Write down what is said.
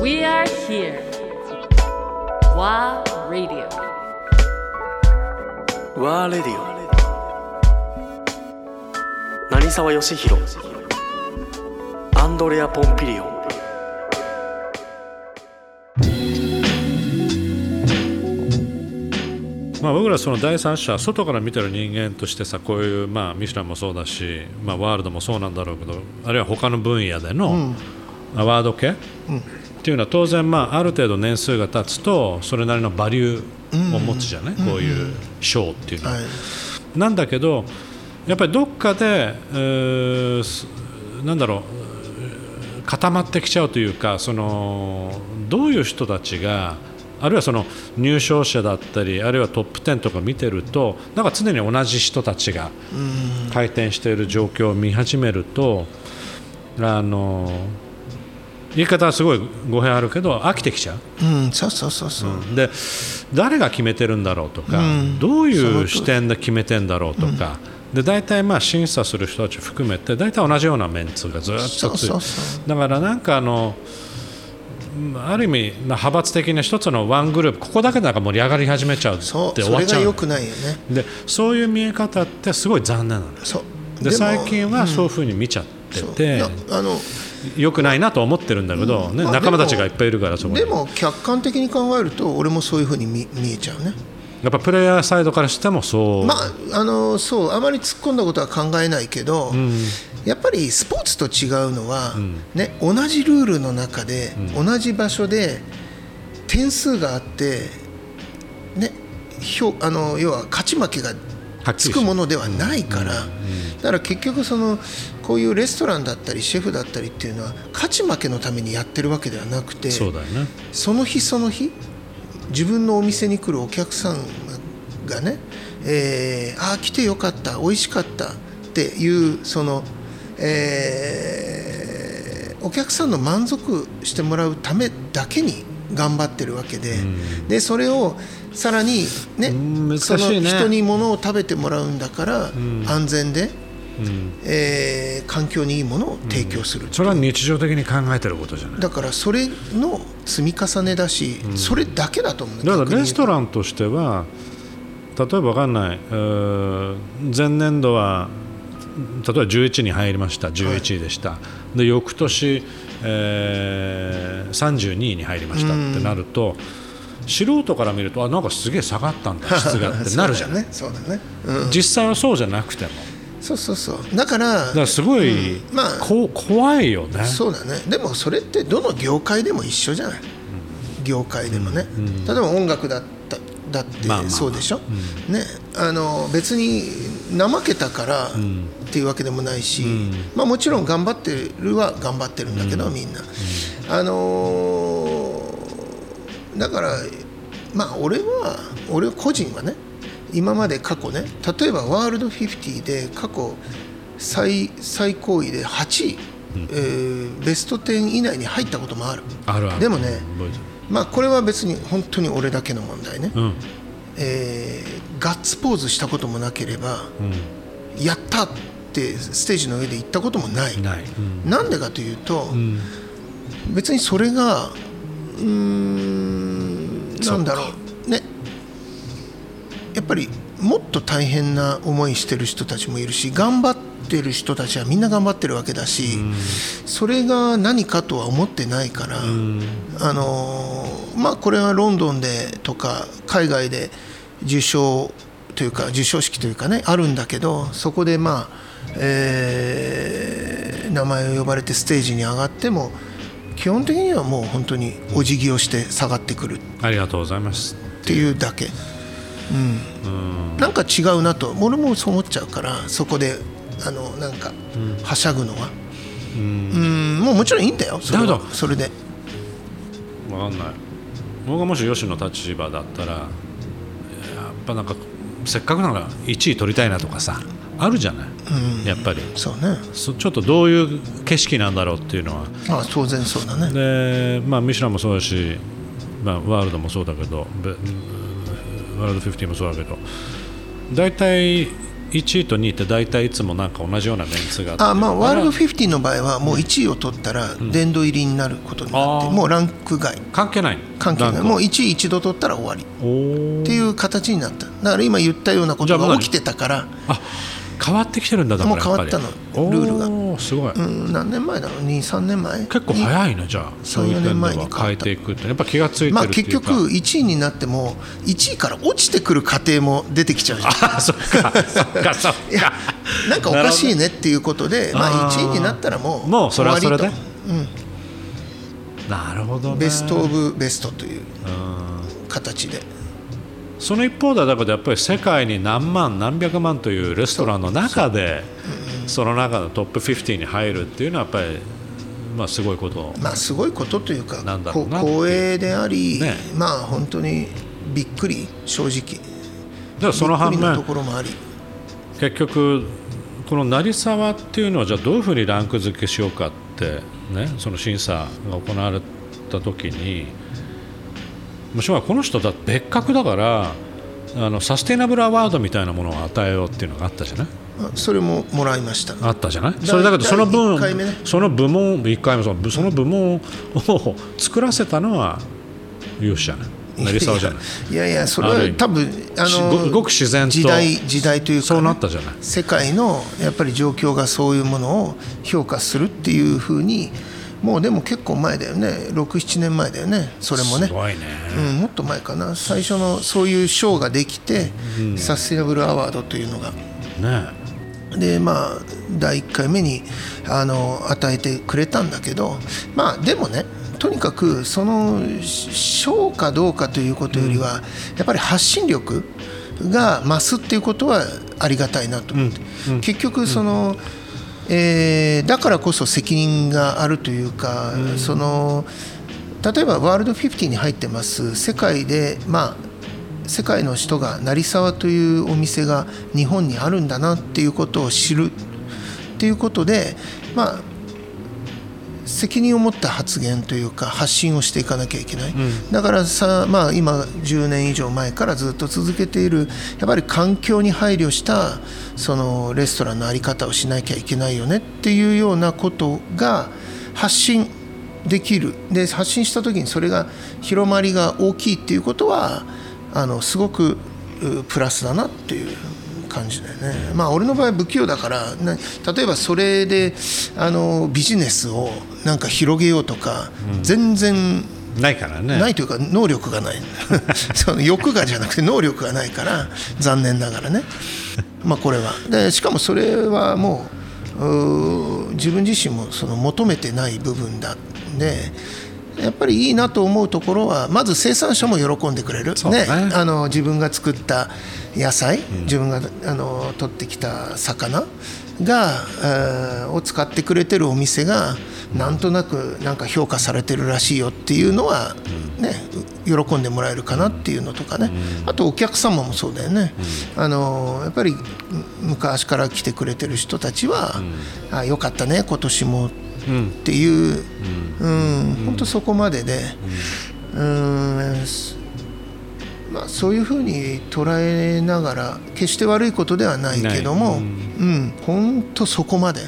We are here. WA Radio. ワーレディオ成沢義弘アンドレア・ポンピリオン。まあ、僕らその第三者外から見てる人間としてさこういう、まあ、ミシュランもそうだし、まあ、ワールドもそうなんだろうけどあるいは他の分野でのアワード系、っていうのは当然、まあ、ある程度年数が経つとそれなりのバリューを持つじゃない、こういう賞っていうのは。はい。なんだけどやっぱりどっかで、えーすなんだろう固まってきちゃうというかそのどういう人たちがあるいはその入賞者だったりあるいはトップ10とか見てるとなんか常に同じ人たちが回転している状況を見始めるとあの言い方はすごい語弊あるけど飽きてきちゃう。うんそうそうそうそう、で誰が決めてるんだろうとか、どういう視点で決めてんだろうとか、で大体まあ審査する人たち含めて大体同じようなメンツがずっとついだからなんかあのうんある意味まあ派閥的な一つのワングループここだけなんか盛り上がり始めちゃうって終わっちゃう。それが良くないよね。でそういう見え方ってすごい残念なのよ。そう。でも最近はそういうふうに見ちゃってて。やあの良くないなと思ってるんだけど、ねまあ仲間たちがいっぱいいるからそこに。でも客観的に考えると俺もそういうふうに見見えちゃうね。やっぱプレイヤーサイドからしてもそう、まああのそうあまり突っ込んだことは考えないけど、やっぱりスポーツと違うのは、ね、同じルールの中で、同じ場所で点数があって、ね、評あの要は勝ち負けがつくものではないから、だから結局そのこういうレストランだったりシェフだったりっていうのは勝ち負けのためにやってるわけではなくてその日その日自分のお店に来るお客さんがね、えーああ来てよかった美味しかったっていうその、えーお客さんの満足してもらうためだけに頑張ってるわけで,、でそれをさらにねうん難しいそのね人に物を食べてもらうんだから、安全で、えー環境にいいものを提供する。うそれは日常的に考えてることじゃない。だからそれの積み重ねだし、それだけだと思うだからレストンランとしては例えば分かんない。えー前年度は例えば11に入りました。11位でした、で翌年、えー32位に入りましたってなると、素人から見るとあなんかすげえ下がったんだ 質がってなるじゃない、そうだねそうだね、うん、実際はそうじゃなくても。そうそうそう。だからだからすごい、まあこ怖いよね。そうだね。でもそれってどの業界でも一緒じゃない、業界でもね、例えば音楽だっただってまあまあそうでしょ、ね。あの別に怠けたからっていうわけでもないし、まあ、もちろん頑張ってるは頑張ってるんだけど、みんな、あのーだからまあ俺は俺個人はね今まで過去ね例えばワールド50で過去最最高位で8位、えーベスト10以内に入ったこともある。あるある。でもねまあこれは別に本当に俺だけの問題ね、うん。えーガッツポーズしたこともなければ、やったってステージの上で言ったこともない。なん。なんでかというと、別にそれがうーんなんだろう。ね。やっぱりもっと大変な思いしてる人たちもいるし頑張ってる人たちはみんな頑張ってるわけだし、それが何かとは思ってないから、あのーまあこれはロンドンでとか海外で受賞というか授賞式というかねあるんだけどそこでまあ、えー名前を呼ばれてステージに上がっても基本的にはもう本当にお辞儀をして下がってくる。っありがとうございます。ていうだけ、うん、なんか違うなと。俺もそう思っちゃうからそこであのなんかはしゃぐのは、うん、もうもちろんいいんだよ。それは。だ。それで。分かんない。僕がもし吉野立場だったらやっぱなんかせっかくなら1位取りたいなとかさあるじゃない、やっぱり。そうね。そちょっとどういう景色なんだろうっていうのは。まあ当然そうだね。で、まあ、ミシュランもそうだし、まあ、ワールドもそうだけどベワールド50もそうだけど。大体1位と2位って大体いつもなんか同じようなメンツがあって。あまあワールド50の場合はもう1位を取ったら殿堂入りになることになって、あー。もうランク外。関係ない。関係ない。もう1位一度取ったら終わり。っていう形になった。だから今言ったようなことが起きてたから、あ変わってきてるんだだからもう変わったのルールが。すごい、うん、何年前だろう？23年前？結構早いねじゃあそういう4点で年前には変えていくってやっぱ気がついてるまあっていうか、結局1位になっても1位から落ちてくる過程も出てきちゃうじゃん。あそっかそっかそっいやかなんかおかしいねっていうことで、まあ、あー1位になったらもうもうそれはそれで？終わりとなるほどね。ベスト・オブ・ベストといううん。形でその一方ではだけどやっぱり世界に何万何百万というレストランの中でその中のトップ50に入るっていうのはやっぱりまあすごいことまあすごいことというかなんだろこうな光栄であり、ね。まあ本当にびっくり正直。でもその反面ころもあり。結局この成沢っていうのはじゃあどういうふうにランク付けしようかってねその審査が行われた時にもちろんこの人だ別格だからあのサステイナブルアワードみたいなものを与えようっていうのがあったじゃない？あそれももらいましたあったじゃない？それだけどその第分一回目ね。その部門1回目そのその部門を作らせたのは有志じゃない成沢じゃない？いやいやそれは多分あしのごごく自然と時代時代というかね、そうなったじゃない？世界のやっぱり状況がそういうものを評価するっていうふうにもうでも結構前だよね。67年前だよね。それもね。ね。うん、もっと前かな。最初のそういう賞ができて、サステナブルアワードというのが。ね。でまあ第1回目にあの与えてくれたんだけどまあでもねとにかくその賞かどうかということよりは、やっぱり発信力が増すっていうことはありがたいなと思って、結局その、えーだからこそ責任があるというか、その例えばワールド50に入ってます。世界でまあ世界の人が成沢というお店が日本にあるんだなっていうことを知るっていうことでまあ責任を持った発言というか発信をしていかなきゃいけない、だからさ、まあ、今10年以上前からずっと続けているやっぱり環境に配慮したそのレストランの在り方をしなきゃいけないよねっていうようなことが発信できる。で発信した時にそれが広まりが大きいっていうことはあのすごくうプラスだなっていう感じだよね。まあ俺の場合不器用だからな例えばそれであのビジネスをなんか広げようとか、全然ないからね。ないというか能力がない。その欲がじゃなくて能力がないから残念ながらね。まあこれは。でしかもそれはもう自分自身もその求めてない部分だ。んでやっぱりいいなと思うところはまず生産者も喜んでくれる、そうね。あの自分が作った野菜、自分があの取ってきた魚が、えーを使ってくれてるお店がなんとなくなんか評価されてるらしいよっていうのは、ね、喜んでもらえるかなっていうのとかね、あとお客様もそうだよね、あのやっぱり昔から来てくれてる人たちは、あよかったね今年も。っていう、うん。本当そこまでで、うん。まあ、そういうふうに捉えながら決して悪いことではないけども、ない。うん。本当そこまで。